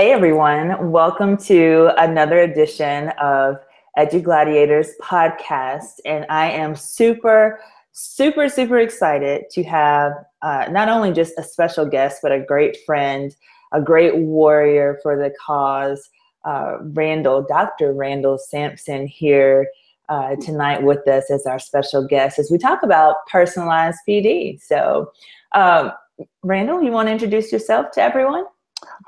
Hey everyone, welcome to another edition of Edu Gladiators podcast. And I am super, super, super excited to have uh, not only just a special guest, but a great friend, a great warrior for the cause, uh, Randall, Dr. Randall Sampson here uh, tonight with us as our special guest as we talk about personalized PD. So, um, Randall, you want to introduce yourself to everyone?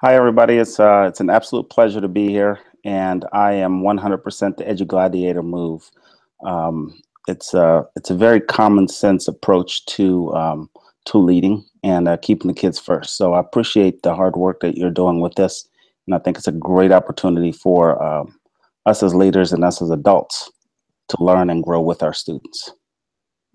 Hi, everybody. It's uh, it's an absolute pleasure to be here, and I am 100% the Edu Gladiator move. Um, it's a uh, it's a very common sense approach to um, to leading and uh, keeping the kids first. So I appreciate the hard work that you're doing with this, and I think it's a great opportunity for um, us as leaders and us as adults to learn and grow with our students.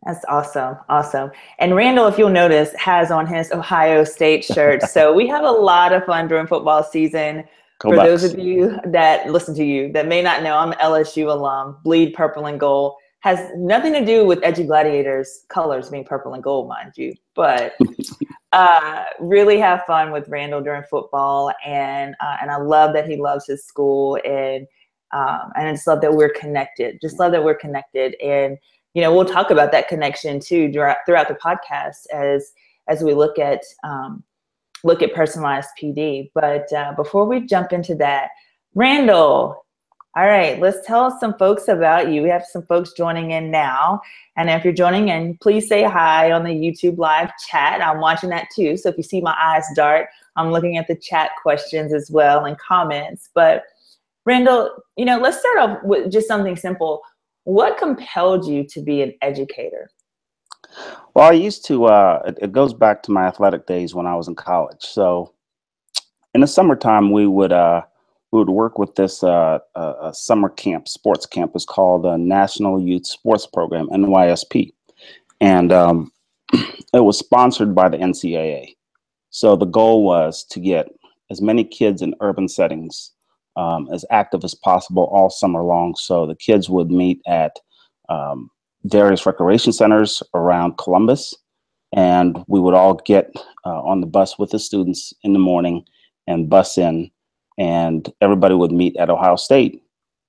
That's awesome. Awesome. And Randall, if you'll notice, has on his Ohio State shirt. so we have a lot of fun during football season. Go For those of you that listen to you that may not know, I'm LSU alum, bleed purple and gold. Has nothing to do with Edu Gladiators colors being purple and gold, mind you. But uh, really have fun with Randall during football, and uh, and I love that he loves his school, and um, and I just love that we're connected. Just love that we're connected, and you know, we'll talk about that connection too throughout the podcast as as we look at um, look at personalized PD. But uh, before we jump into that, Randall, all right, let's tell some folks about you. We have some folks joining in now. And if you're joining in, please say hi on the YouTube live chat. I'm watching that too. So if you see my eyes dart, I'm looking at the chat questions as well and comments. But Randall, you know, let's start off with just something simple. What compelled you to be an educator? Well, I used to, uh, it, it, goes back to my athletic days when I was in college. So in the summertime, we would, uh, we would work with this uh, uh, summer camp, sports camp. It's called the National Youth Sports Program, NYSP. And um, it was sponsored by the NCAA. So the goal was to get as many kids in urban settings um, as active as possible all summer long. So the kids would meet at um, various recreation centers around Columbus, and we would all get uh, on the bus with the students in the morning and bus in, and everybody would meet at Ohio State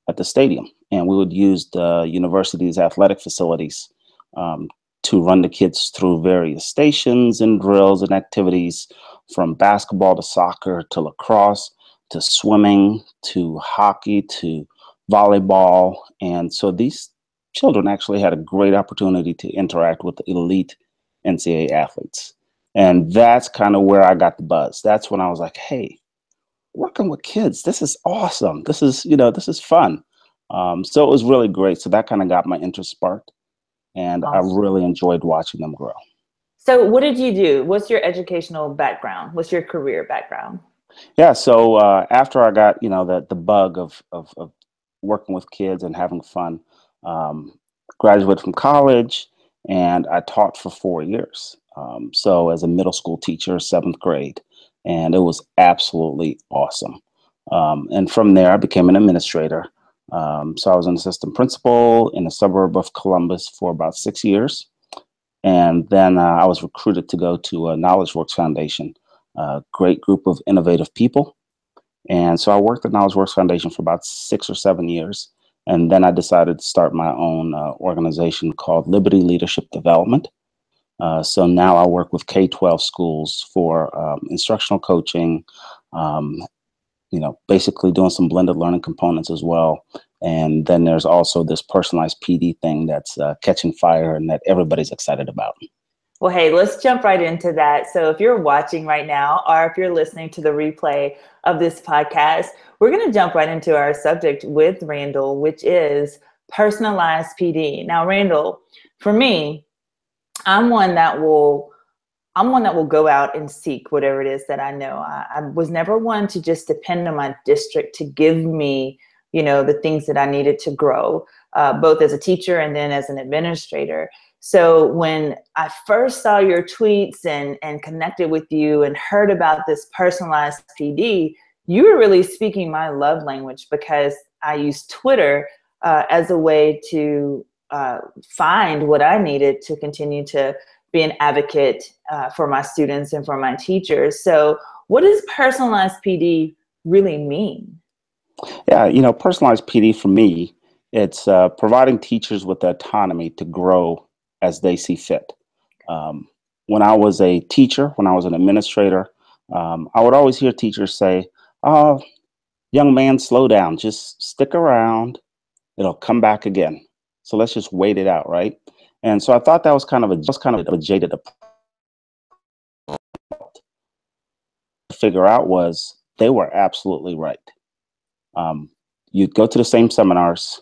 at the stadium, and we would use the university's athletic facilities um, to run the kids through various stations and drills and activities from basketball to soccer to lacrosse to swimming to hockey to volleyball. And so these children actually had a great opportunity to interact with the elite NCAA athletes. And that's kind of where I got the buzz. That's when I was like, hey, working with kids, this is awesome. This is, you know, this is fun. Um, so it was really great. So that kind of got my interest sparked. And awesome. I really enjoyed watching them grow. So, what did you do? What's your educational background? What's your career background? Yeah. So uh, after I got you know the the bug of of, of working with kids and having fun, um, graduated from college and I taught for four years. Um, so as a middle school teacher, seventh grade, and it was absolutely awesome. Um, and from there, I became an administrator. Um, so I was an assistant principal in a suburb of Columbus for about six years. And then uh, I was recruited to go to a Knowledge Works Foundation, a great group of innovative people. And so I worked at Knowledge Works Foundation for about six or seven years. And then I decided to start my own uh, organization called Liberty Leadership Development. Uh, so now I work with K 12 schools for um, instructional coaching, um, you know, basically doing some blended learning components as well. And then there's also this personalized PD thing that's uh, catching fire and that everybody's excited about. Well, hey, let's jump right into that. So, if you're watching right now, or if you're listening to the replay of this podcast, we're going to jump right into our subject with Randall, which is personalized PD. Now, Randall, for me, I'm one that will. I'm one that will go out and seek whatever it is that I know. I, I was never one to just depend on my district to give me, you know, the things that I needed to grow, uh, both as a teacher and then as an administrator. So when I first saw your tweets and, and connected with you and heard about this personalized PD, you were really speaking my love language because I used Twitter uh, as a way to uh, find what I needed to continue to be an advocate uh, for my students and for my teachers. So, what does personalized PD really mean? Yeah, you know, personalized PD for me, it's uh, providing teachers with the autonomy to grow as they see fit. Um, when I was a teacher, when I was an administrator, um, I would always hear teachers say, "Oh, young man, slow down. Just stick around. It'll come back again. So let's just wait it out, right?" And so I thought that was kind of a just kind of a jaded approach. Figure out was they were absolutely right. Um, you go to the same seminars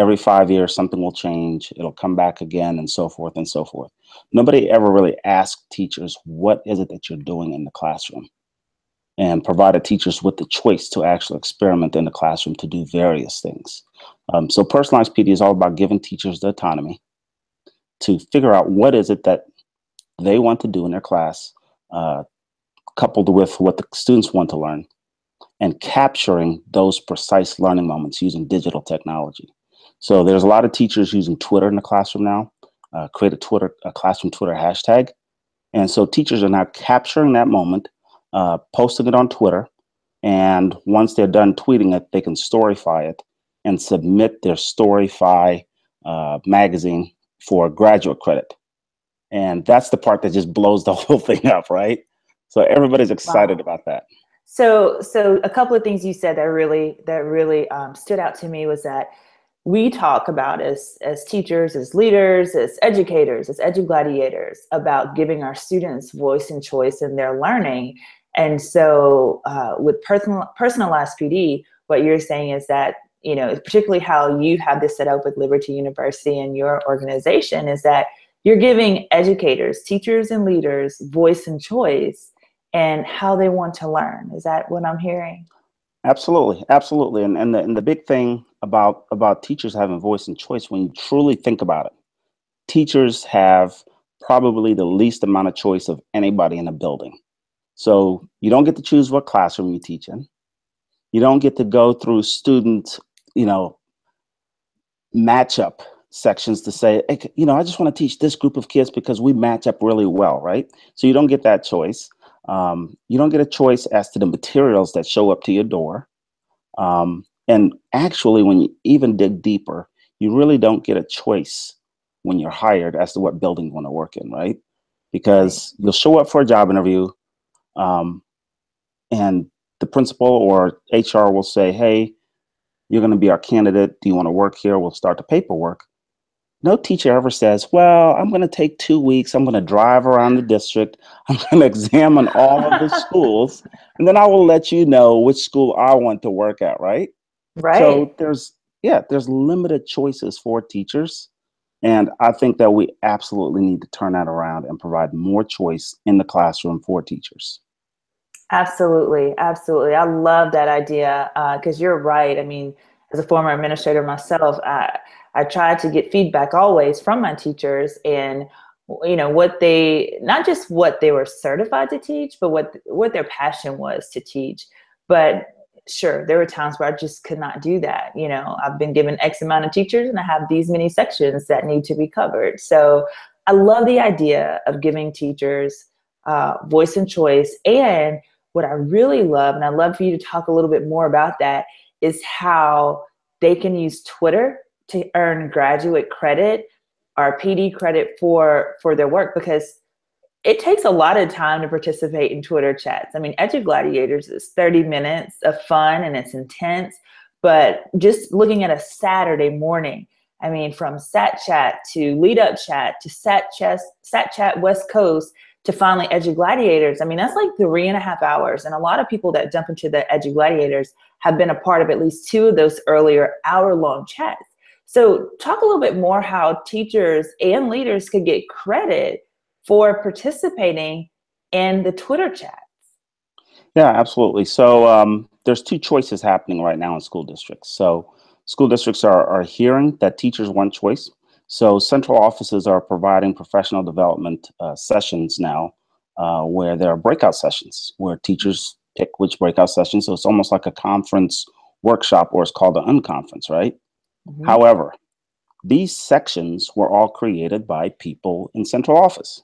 every five years, something will change. It'll come back again, and so forth and so forth. Nobody ever really asked teachers, "What is it that you're doing in the classroom?" and provided teachers with the choice to actually experiment in the classroom to do various things. Um, so personalized PD is all about giving teachers the autonomy to figure out what is it that they want to do in their class, uh, coupled with what the students want to learn, and capturing those precise learning moments using digital technology. So there's a lot of teachers using Twitter in the classroom now. Uh, create a Twitter, a classroom Twitter hashtag, and so teachers are now capturing that moment, uh, posting it on Twitter, and once they're done tweeting it, they can Storify it and submit their Storify uh, magazine for graduate credit. And that's the part that just blows the whole thing up, right? So everybody's excited wow. about that. So, so a couple of things you said that really that really um, stood out to me was that we talk about as as teachers, as leaders, as educators, as edu gladiators about giving our students voice and choice in their learning. And so, uh, with personal personalized PD, what you're saying is that you know, particularly how you have this set up with Liberty University and your organization, is that you're giving educators, teachers, and leaders voice and choice and how they want to learn. Is that what I'm hearing? Absolutely, absolutely. And and the, and the big thing about about teachers having voice and choice, when you truly think about it, teachers have probably the least amount of choice of anybody in a building. So you don't get to choose what classroom you teach in. You don't get to go through student you know, matchup sections to say, hey, you know, I just want to teach this group of kids because we match up really well, right? So you don't get that choice. Um, you don't get a choice as to the materials that show up to your door. Um, and actually, when you even dig deeper, you really don't get a choice when you're hired as to what building you want to work in, right? Because you'll show up for a job interview, um, and the principal or HR will say, hey, you're going to be our candidate. Do you want to work here? We'll start the paperwork. No teacher ever says, Well, I'm going to take two weeks. I'm going to drive around the district. I'm going to examine all of the schools. And then I will let you know which school I want to work at, right? Right. So there's, yeah, there's limited choices for teachers. And I think that we absolutely need to turn that around and provide more choice in the classroom for teachers. Absolutely, absolutely. I love that idea because uh, you're right. I mean, as a former administrator myself, I, I try to get feedback always from my teachers and you know what they not just what they were certified to teach, but what what their passion was to teach. But sure, there were times where I just could not do that. You know, I've been given X amount of teachers and I have these many sections that need to be covered. So I love the idea of giving teachers uh, voice and choice and what I really love, and I'd love for you to talk a little bit more about that, is how they can use Twitter to earn graduate credit or PD credit for for their work because it takes a lot of time to participate in Twitter chats. I mean, Edu Gladiators is 30 minutes of fun and it's intense, but just looking at a Saturday morning, I mean, from Sat Chat to Lead Up Chat to Sat Chat, Sat Chat West Coast, to finally Edu Gladiators, I mean, that's like three and a half hours. And a lot of people that jump into the Edu Gladiators have been a part of at least two of those earlier hour long chats. So, talk a little bit more how teachers and leaders could get credit for participating in the Twitter chats. Yeah, absolutely. So, um, there's two choices happening right now in school districts. So, school districts are, are hearing that teachers want choice so central offices are providing professional development uh, sessions now uh, where there are breakout sessions where teachers pick which breakout session. So it's almost like a conference workshop or it's called an unconference, right? Mm-hmm. However, these sections were all created by people in central office.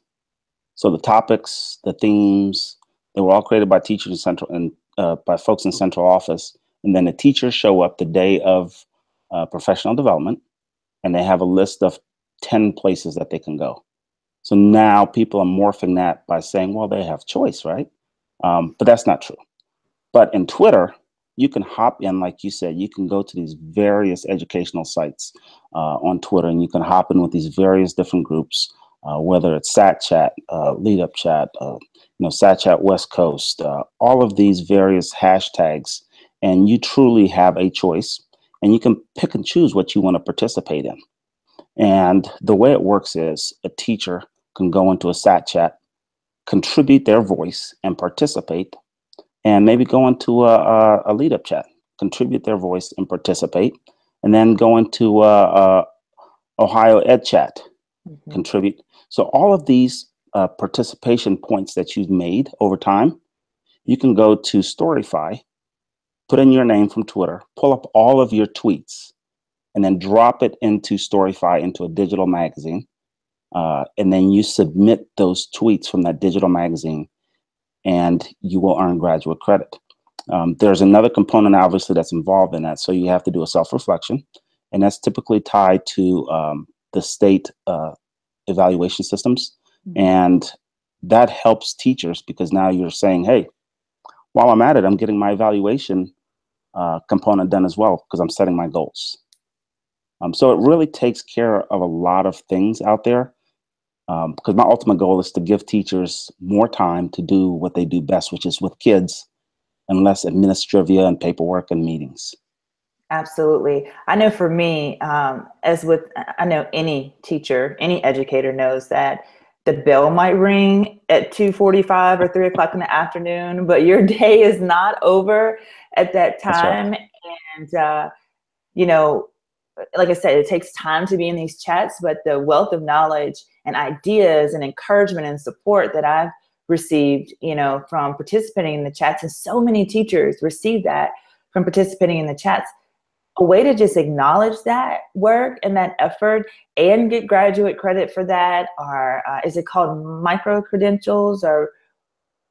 So the topics, the themes, they were all created by teachers in central and uh, by folks in central office, and then the teachers show up the day of uh, professional development, and they have a list of 10 places that they can go. So now people are morphing that by saying, well, they have choice, right? Um, but that's not true. But in Twitter, you can hop in, like you said, you can go to these various educational sites uh, on Twitter and you can hop in with these various different groups, uh, whether it's SAT Chat, uh, Lead Up Chat, uh, you know, SAT Chat West Coast, uh, all of these various hashtags, and you truly have a choice and you can pick and choose what you want to participate in. And the way it works is a teacher can go into a SAT Chat, contribute their voice and participate and maybe go into a, a, a lead up chat, contribute their voice and participate, and then go into a, a Ohio Ed Chat, mm-hmm. contribute. So all of these uh, participation points that you've made over time, you can go to Storify, put in your name from Twitter, pull up all of your tweets, and then drop it into Storify into a digital magazine. Uh, and then you submit those tweets from that digital magazine and you will earn graduate credit. Um, there's another component, obviously, that's involved in that. So you have to do a self reflection, and that's typically tied to um, the state uh, evaluation systems. Mm-hmm. And that helps teachers because now you're saying, hey, while I'm at it, I'm getting my evaluation uh, component done as well because I'm setting my goals. Um, so it really takes care of a lot of things out there because um, my ultimate goal is to give teachers more time to do what they do best, which is with kids, and less administrivia and paperwork and meetings. Absolutely. I know for me, um, as with, I know any teacher, any educator knows that the bell might ring at 2.45 or 3 o'clock in the afternoon, but your day is not over at that time. Right. And, uh, you know, like I said, it takes time to be in these chats, but the wealth of knowledge and ideas and encouragement and support that I've received, you know, from participating in the chats, and so many teachers receive that from participating in the chats. A way to just acknowledge that work and that effort and get graduate credit for that are, uh, is it called micro credentials or,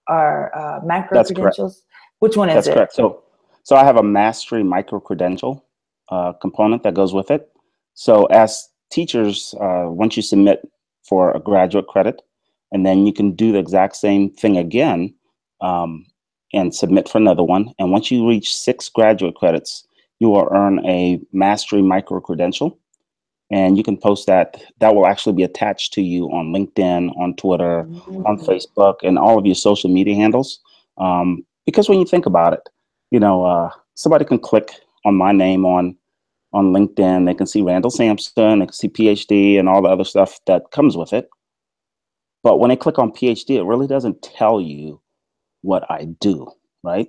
or uh, macro That's credentials? Correct. Which one is That's it? correct. So, so I have a mastery micro credential uh, component that goes with it. So as teachers, uh, once you submit for a graduate credit, and then you can do the exact same thing again um, and submit for another one. And once you reach six graduate credits, you will earn a mastery micro credential. And you can post that. That will actually be attached to you on LinkedIn, on Twitter, mm-hmm. on Facebook, and all of your social media handles. Um, because when you think about it, you know, uh, somebody can click on my name on on LinkedIn. They can see Randall Sampson, they can see PhD and all the other stuff that comes with it. But when they click on PhD, it really doesn't tell you what I do, right?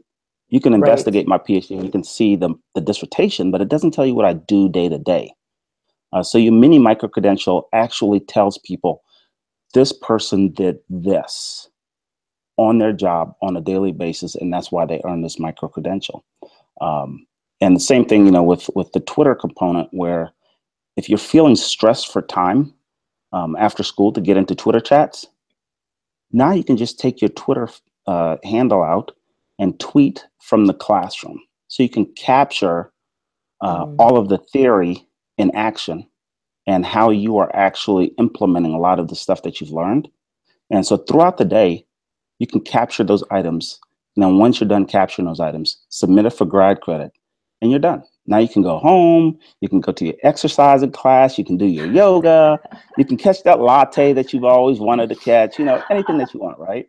You can investigate right. my PhD, you can see the, the dissertation, but it doesn't tell you what I do day to day. Uh, so your mini micro credential actually tells people this person did this on their job on a daily basis, and that's why they earn this micro credential. Um, and the same thing, you know, with with the Twitter component, where if you're feeling stressed for time um, after school to get into Twitter chats, now you can just take your Twitter uh, handle out and tweet from the classroom. So you can capture uh, mm. all of the theory in action and how you are actually implementing a lot of the stuff that you've learned. And so throughout the day, you can capture those items. And then once you're done capturing those items, submit it for grad credit and you're done. Now you can go home, you can go to your exercising class, you can do your yoga, you can catch that latte that you've always wanted to catch, you know, anything that you want, right?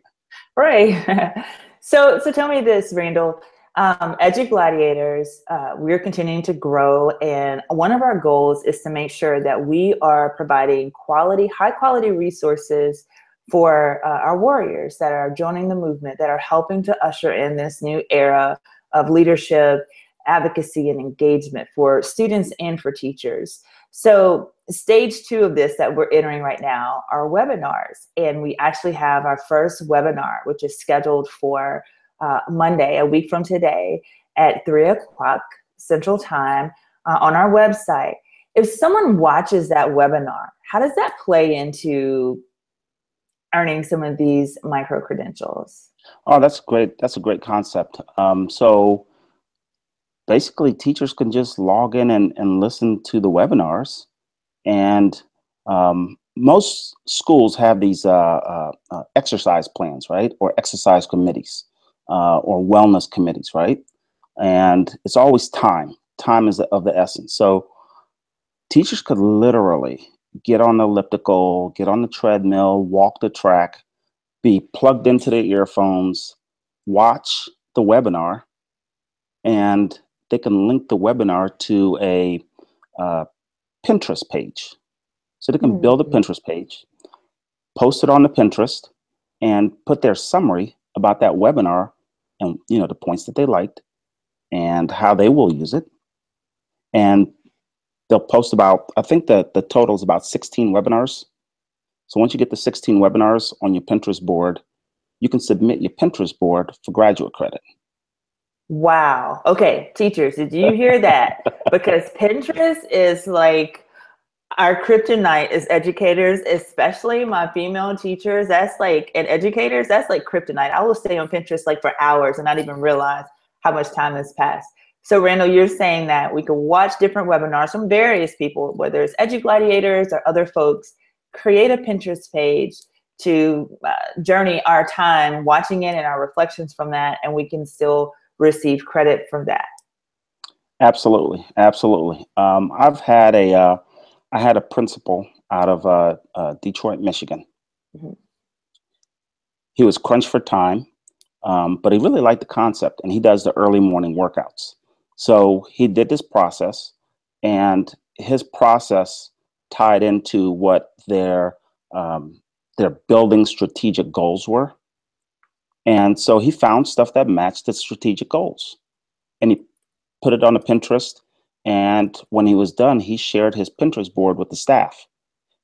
Right. so so tell me this, Randall. Um, Edu Gladiators, uh, we're continuing to grow, and one of our goals is to make sure that we are providing quality, high quality resources for uh, our warriors that are joining the movement, that are helping to usher in this new era of leadership advocacy and engagement for students and for teachers. So stage two of this that we're entering right now are webinars. And we actually have our first webinar, which is scheduled for uh, Monday, a week from today at three o'clock Central Time uh, on our website. If someone watches that webinar, how does that play into earning some of these micro credentials? Oh, that's great. That's a great concept. Um, so basically, teachers can just log in and, and listen to the webinars. And um, most schools have these uh, uh, uh, exercise plans, right? Or exercise committees uh, or wellness committees, right? And it's always time. Time is of the essence. So teachers could literally get on the elliptical, get on the treadmill, walk the track, be plugged into their earphones, watch the webinar, and they can link the webinar to a uh, Pinterest page. So they can mm-hmm. build a Pinterest page, post it on the Pinterest, and put their summary about that webinar and you know the points that they liked and how they will use it. And they'll post about I think that the total is about 16 webinars. So once you get the 16 webinars on your Pinterest board, you can submit your Pinterest board for graduate credit. Wow. Okay, teachers, did you hear that? because Pinterest is like our kryptonite as educators, especially my female teachers. That's like, and educators, that's like kryptonite. I will stay on Pinterest like for hours and not even realize how much time has passed. So, Randall, you're saying that we could watch different webinars from various people, whether it's EduGladiators or other folks, create a Pinterest page to uh, journey our time watching it and our reflections from that, and we can still receive credit from that. Absolutely, absolutely. Um, I've had a, uh, I had a principal out of uh, uh Detroit, Michigan. Mm-hmm. He was crunched for time, um, but he really liked the concept, and he does the early morning workouts. So he did this process, and his process tied into what their um, their building strategic goals were. And so he found stuff that matched the strategic goals, and he put it on a Pinterest. And when he was done, he shared his Pinterest board with the staff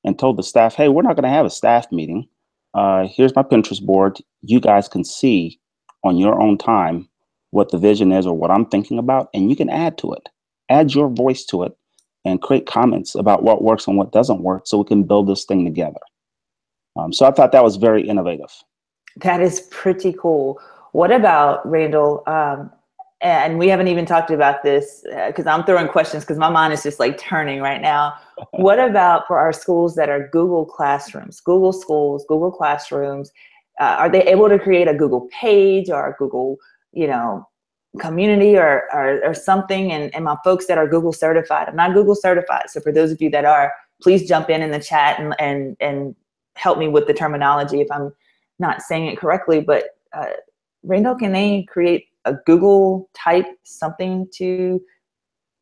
and told the staff, "Hey, we're not going to have a staff meeting. Uh, here's my Pinterest board. You guys can see on your own time what the vision is or what I'm thinking about, and you can add to it. Add your voice to it and create comments about what works and what doesn't work so we can build this thing together. Um, so I thought that was very innovative. That is pretty cool. What about Randall? Um, and we haven't even talked about this because uh, I'm throwing questions because my mind is just like turning right now. what about for our schools that are Google Classrooms, Google Schools, Google Classrooms? Uh, are they able to create a Google page or a Google you know, community or, or, or something and, and my folks that are Google certified. I'm not Google certified. So for those of you that are, please jump in in the chat and, and, and help me with the terminology if I'm not saying it correctly. But uh, Randall, can they create a Google type something to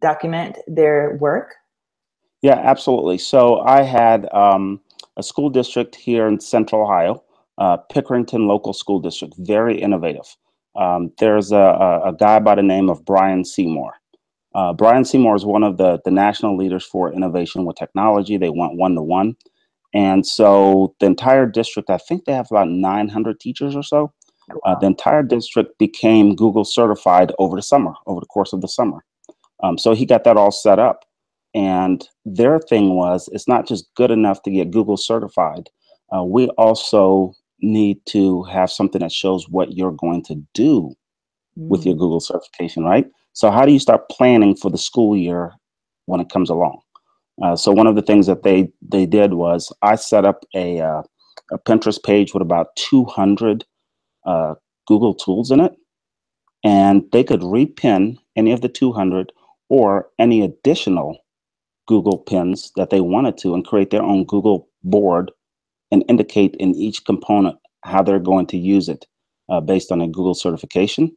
document their work? Yeah, absolutely. So I had um, a school district here in Central Ohio, uh, Pickerington Local School District, very innovative. Um, there's a, a, guy by the name of Brian Seymour. Uh, Brian Seymour is one of the, the national leaders for innovation with technology. They went one to one. And so the entire district, I think they have about 900 teachers or so. Oh, uh, the entire district became Google certified over the summer, over the course of the summer. Um, so he got that all set up. And their thing was it's not just good enough to get Google certified. Uh, we also need to have something that shows what you're going to do mm. with your mm. Google certification, right? So, how do you start planning for the school year when it comes along? Uh, so, one of the things that they they did was I set up a uh, a Pinterest page with about 200 uh, Google tools in it, and they could repin any of the 200 or any additional Google pins that they wanted to, and create their own Google board and indicate in each component how they're going to use it uh, based on a Google certification.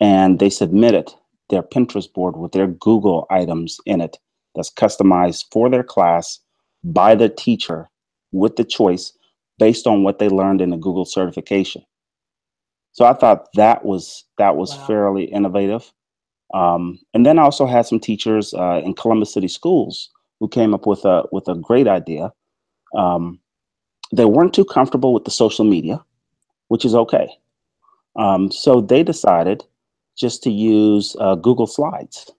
And they submitted their Pinterest board with their Google items in it that's customized for their class by the teacher with the choice based on what they learned in the Google certification. So I thought that was that was wow. fairly innovative. Um, and then I also had some teachers uh, in Columbus City Schools who came up with a with a great idea. Um, they weren't too comfortable with the social media, which is okay. Um, so they decided just to use uh, Google Slides.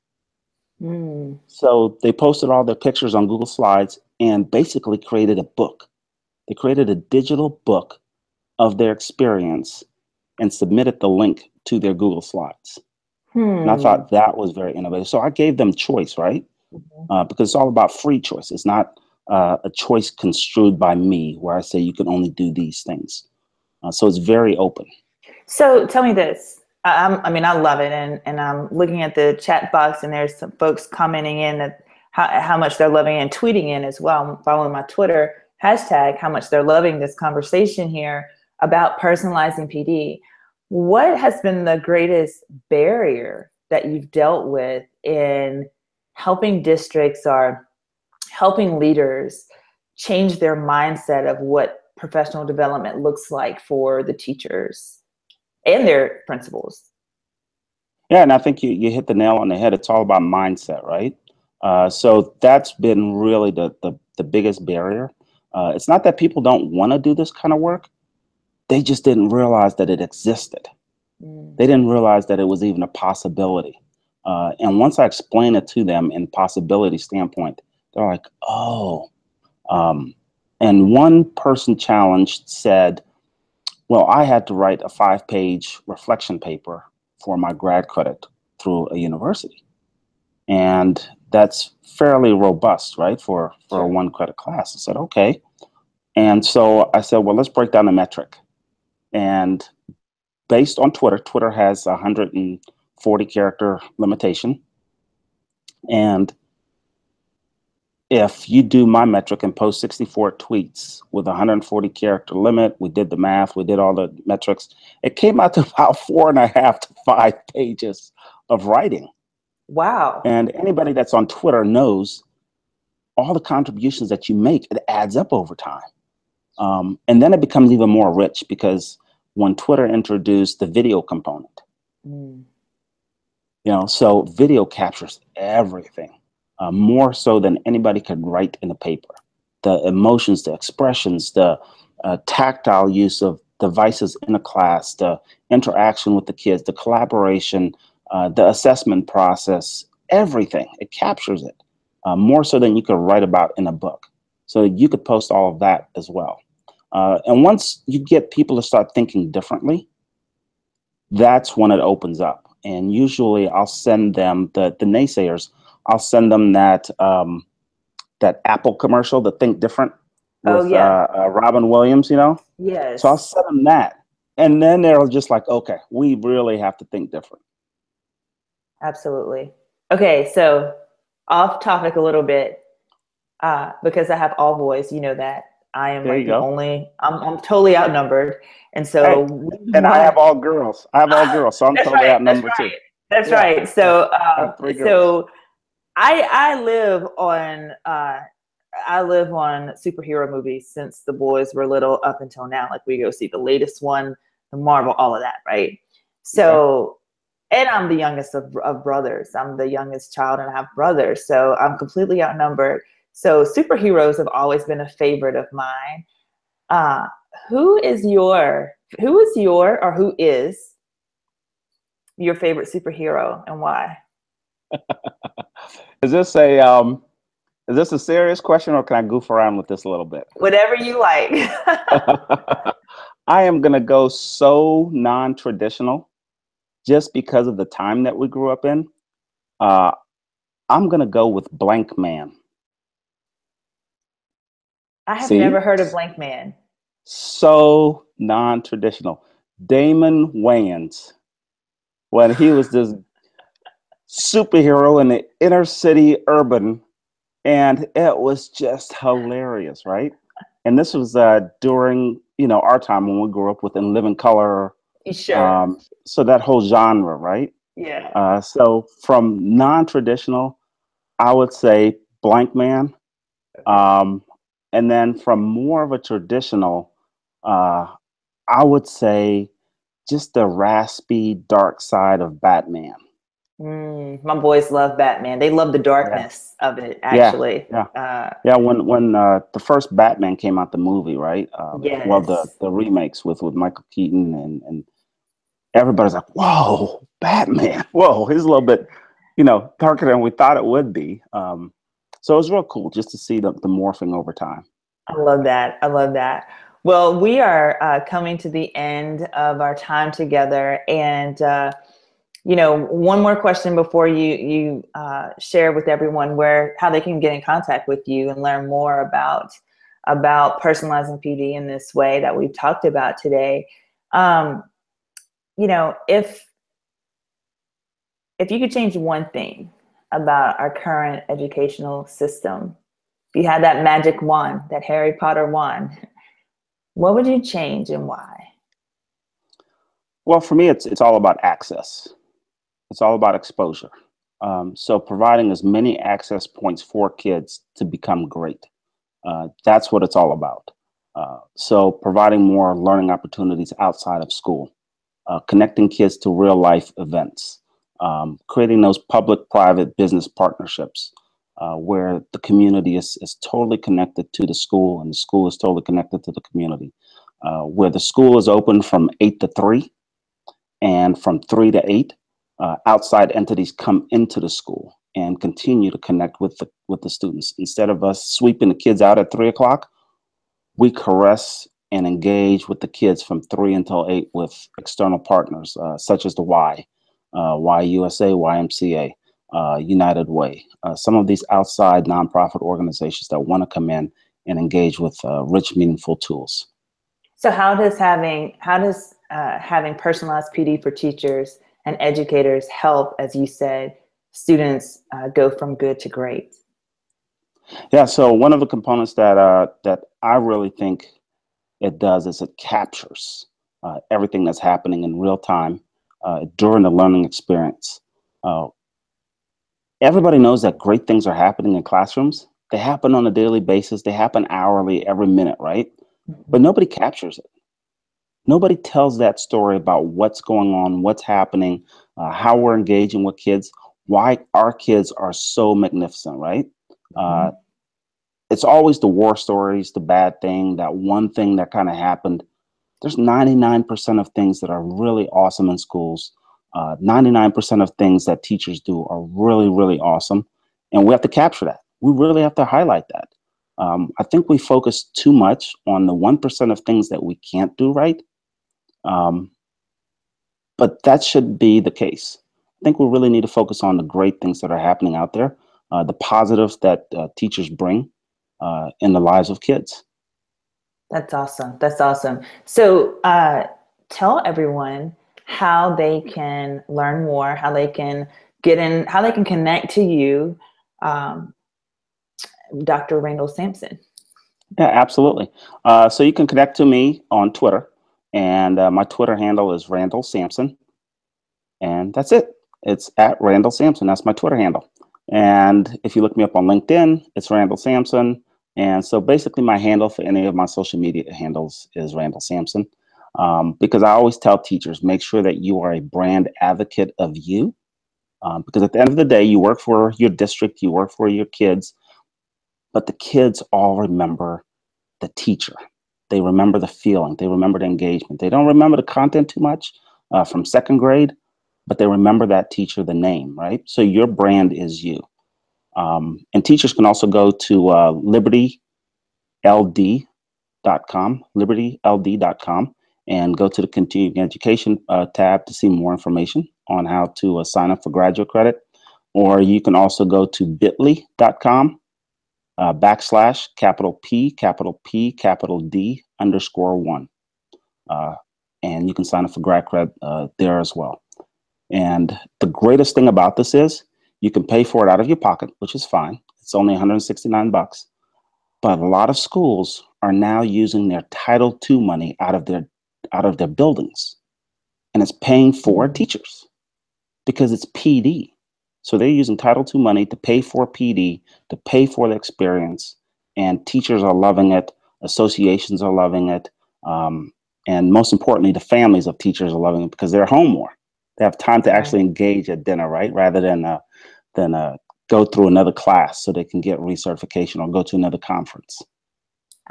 Mm. So they posted all their pictures on Google Slides and basically created a book. They created a digital book of their experience and submitted the link to their Google Slides. Hmm. And I thought that was very innovative. So I gave them choice, right? Mm-hmm. Uh, because it's all about free choice. It's not uh, a choice construed by me where I say you can only do these things. Uh, so it's very open. So tell me this. I, I mean, I love it, and and I'm looking at the chat box, and there's some folks commenting in that how, how much they're loving and tweeting in as well. Following my Twitter hashtag how much they're loving this conversation here about personalizing PD. What has been the greatest barrier that you've dealt with in helping districts or helping leaders change their mindset of what professional development looks like for the teachers and their principals. Yeah, and I think you, you hit the nail on the head. It's all about mindset, right? Uh, so that's been really the, the, the biggest barrier. Uh, it's not that people don't want to do this kind of work, they just didn't realize that it existed. Mm. They didn't realize that it was even a possibility. Uh, and once I explained it to them in possibility standpoint, they're like, oh. Um, and one person challenged said, well, I had to write a five page reflection paper for my grad credit through a university. And that's fairly robust, right, for, for a one credit class. I said, okay. And so I said, well, let's break down the metric. And based on Twitter, Twitter has a 140 character limitation. And if you do my metric and post 64 tweets with 140 character limit, we did the math, we did all the metrics, it came out to about four and a half to five pages of writing. Wow. And anybody that's on Twitter knows all the contributions that you make, it adds up over time. Um, and then it becomes even more rich because when Twitter introduced the video component, mm. you know, so video captures everything uh, more so than anybody could write in a paper. The emotions, the expressions, the uh, tactile use of devices in a class, the interaction with the kids, the collaboration, uh, the assessment process, everything. It captures it uh, more so than you could write about in a book. So you could post all of that as well. Uh, and once you get people to start thinking differently, that's when it opens up. And usually I'll send them the, the naysayers, I'll send them that um, that Apple commercial, the Think Different oh, with oh, yeah. uh, uh, Robin Williams, you know? Yes. So I'll send them that. And then they're just like, okay, we really have to think different. Absolutely. Okay, so off topic a little bit, uh, because I have all boys, you know that. I am like the go. only I'm I'm totally outnumbered. And so hey, and I have all girls. I have all girls, so I'm totally right, outnumbered that's right. too. That's yeah. right. So um, so I I live on uh I live on superhero movies since the boys were little up until now. Like we go see the latest one, the Marvel, all of that, right? So and I'm the youngest of, of brothers. I'm the youngest child and I have brothers. So I'm completely outnumbered. So superheroes have always been a favorite of mine. Uh, who is your who is your or who is your favorite superhero and why? is this a um is this a serious question or can I goof around with this a little bit? Whatever you like. I am gonna go so non-traditional just because of the time that we grew up in, uh, I'm going to go with Blankman. I have See? never heard of Blankman. So non traditional. Damon Wayans, when he was this superhero in the inner city urban, and it was just hilarious, right? And this was uh, during you know our time when we grew up with In Living Color, Sure. Um, so that whole genre, right? Yeah. Uh, so from non-traditional, I would say Blankman, um, and then from more of a traditional, uh, I would say just the raspy dark side of Batman. Mm, my boys love Batman. They love the darkness yeah. of it. Actually, yeah, yeah. Uh, yeah when when uh, the first Batman came out, the movie, right? Uh, yes. Well, the the remakes with with Michael Keaton and and everybody's like, "Whoa, Batman! Whoa, he's a little bit, you know, darker than we thought it would be." Um, so it was real cool just to see the, the morphing over time. I love that. I love that. Well, we are uh, coming to the end of our time together, and uh, you know, one more question before you you uh, share with everyone where how they can get in contact with you and learn more about about personalizing PD in this way that we've talked about today. Um, you know, if if you could change one thing about our current educational system, if you had that magic wand, that Harry Potter wand, what would you change and why? Well, for me, it's it's all about access. It's all about exposure. Um, so providing as many access points for kids to become great. Uh, that's what it's all about. Uh, so providing more learning opportunities outside of school uh, connecting kids to real life events, um, creating those public private business partnerships uh, where the community is, is totally connected to the school and the school is totally connected to the community, uh, where the school is open from 8 to 3 and from 3 to 8. Uh, outside entities come into the school and continue to connect with the with the students instead of us sweeping the kids out at three o'clock we caress and engage with the kids from three until eight with external partners uh, such as the Y, uh, YUSA, YMCA, uh, United Way, uh, some of these outside nonprofit organizations that want to come in and engage with uh, rich, meaningful tools. So, how does having how does having personalized PD for teachers and educators help, as you said, students go from good to great? Yeah. So, one of the components that that I really think it does is it captures uh, everything that's happening in real time uh, during the learning experience. Uh, everybody knows that great things are happening in classrooms. They happen on a daily basis. They happen hourly, every minute, right? Mm-hmm. But nobody captures it. Nobody tells that story about what's going on, what's happening, uh, how we're engaging with kids, why our kids are so magnificent, right? Mm-hmm it's always the war stories, the bad thing, that one thing that kind of happened. There's 99% of things that are really awesome in schools. Uh, 99% of things that teachers do are really, really awesome. And we have to capture that. We really have to highlight that. Um, I think we focus too much on the 1% of things that we can't do right. Um, but that should be the case. I think we really need to focus on the great things that are happening out there, uh, the positives that uh, teachers bring, uh, in the lives of kids. That's awesome. That's awesome. So uh, tell everyone how they can learn more, how they can get in, how they can connect to you, um, Dr. Randall Sampson. Yeah, absolutely. Uh, so you can connect to me on Twitter, and uh, my Twitter handle is Randall Sampson, and that's it. It's at Randall Sampson. That's my Twitter handle. And if you look me up on LinkedIn, it's Randall Sampson. And so basically, my handle for any of my social media handles is Randall Sampson. Um, because I always tell teachers make sure that you are a brand advocate of you. Um, because at the end of the day, you work for your district, you work for your kids, but the kids all remember the teacher. They remember the feeling, they remember the engagement. They don't remember the content too much uh, from second grade, but they remember that teacher, the name, right? So your brand is you. Um, and teachers can also go to uh, libertyld.com, libertyld.com, and go to the continuing education uh, tab to see more information on how to uh, sign up for graduate credit. Or you can also go to bit.ly.com uh, backslash capital P, capital P, capital D underscore one. Uh, and you can sign up for grad credit uh, there as well. And the greatest thing about this is you can pay for it out of your pocket, which is fine. It's only 169 bucks. But a lot of schools are now using their Title II money out of their out of their buildings. And it's paying for teachers because it's PD. So they're using Title II money to pay for PD, to pay for the experience. And teachers are loving it, associations are loving it. Um, and most importantly, the families of teachers are loving it because they're home more. They have time to actually engage at dinner, right? Rather than uh, than uh, go through another class so they can get recertification or go to another conference.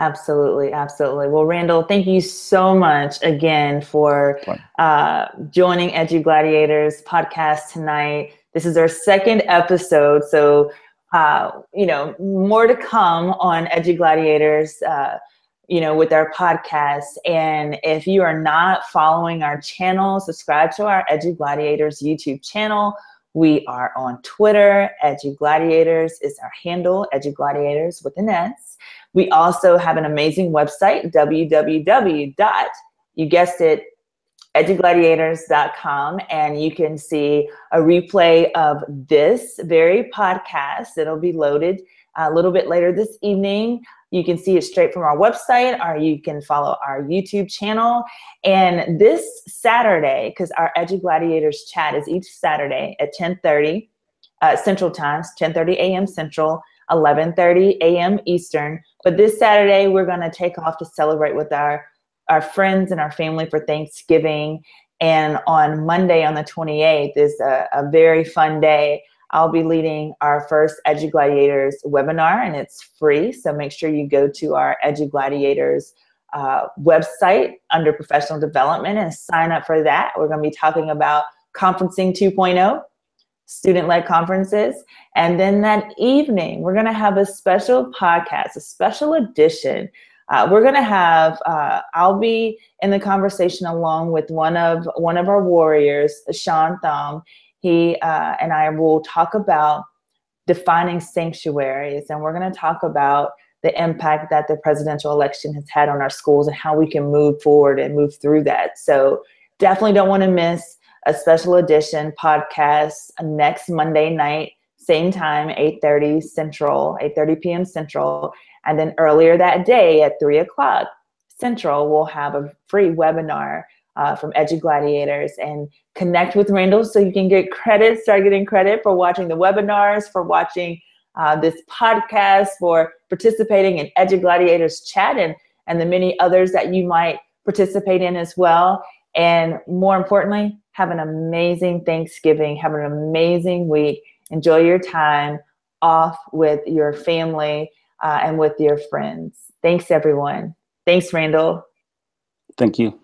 Absolutely, absolutely. Well, Randall, thank you so much again for uh, joining Edu Gladiators podcast tonight. This is our second episode, so uh, you know more to come on Edu Gladiators. Uh, you know, with our podcast. And if you are not following our channel, subscribe to our Edu Gladiators YouTube channel. We are on Twitter. Edu Gladiators is our handle, Edu Gladiators with an S. We also have an amazing website, www. You guessed it, edugladiators.com and you can see a replay of this very podcast. It'll be loaded a little bit later this evening. You can see it straight from our website or you can follow our YouTube channel. And this Saturday, because our Edu Gladiators chat is each Saturday at 1030 uh, Central Times, 1030 a.m. Central, 1130 a.m. Eastern. But this Saturday, we're going to take off to celebrate with our, our friends and our family for Thanksgiving. And on Monday, on the 28th, is a, a very fun day. I'll be leading our first Edu Gladiators webinar, and it's free. So make sure you go to our Edu Gladiators uh, website under professional development and sign up for that. We're going to be talking about conferencing 2.0, student led conferences. And then that evening, we're going to have a special podcast, a special edition. Uh, we're going to have, uh, I'll be in the conversation along with one of one of our warriors, Sean Thong, he uh, and I will talk about defining sanctuaries, and we're going to talk about the impact that the presidential election has had on our schools and how we can move forward and move through that. So definitely don't want to miss a special edition podcast next Monday night, same time, 8:30 Central, 8:30 p.m. Central, and then earlier that day at 3 o'clock Central, we'll have a free webinar uh, from Edu Gladiators and connect with Randall so you can get credit, start getting credit for watching the webinars, for watching uh, this podcast, for participating in Edu Gladiators chat and, and the many others that you might participate in as well. And more importantly, have an amazing Thanksgiving, have an amazing week. Enjoy your time off with your family uh, and with your friends. Thanks, everyone. Thanks, Randall. Thank you.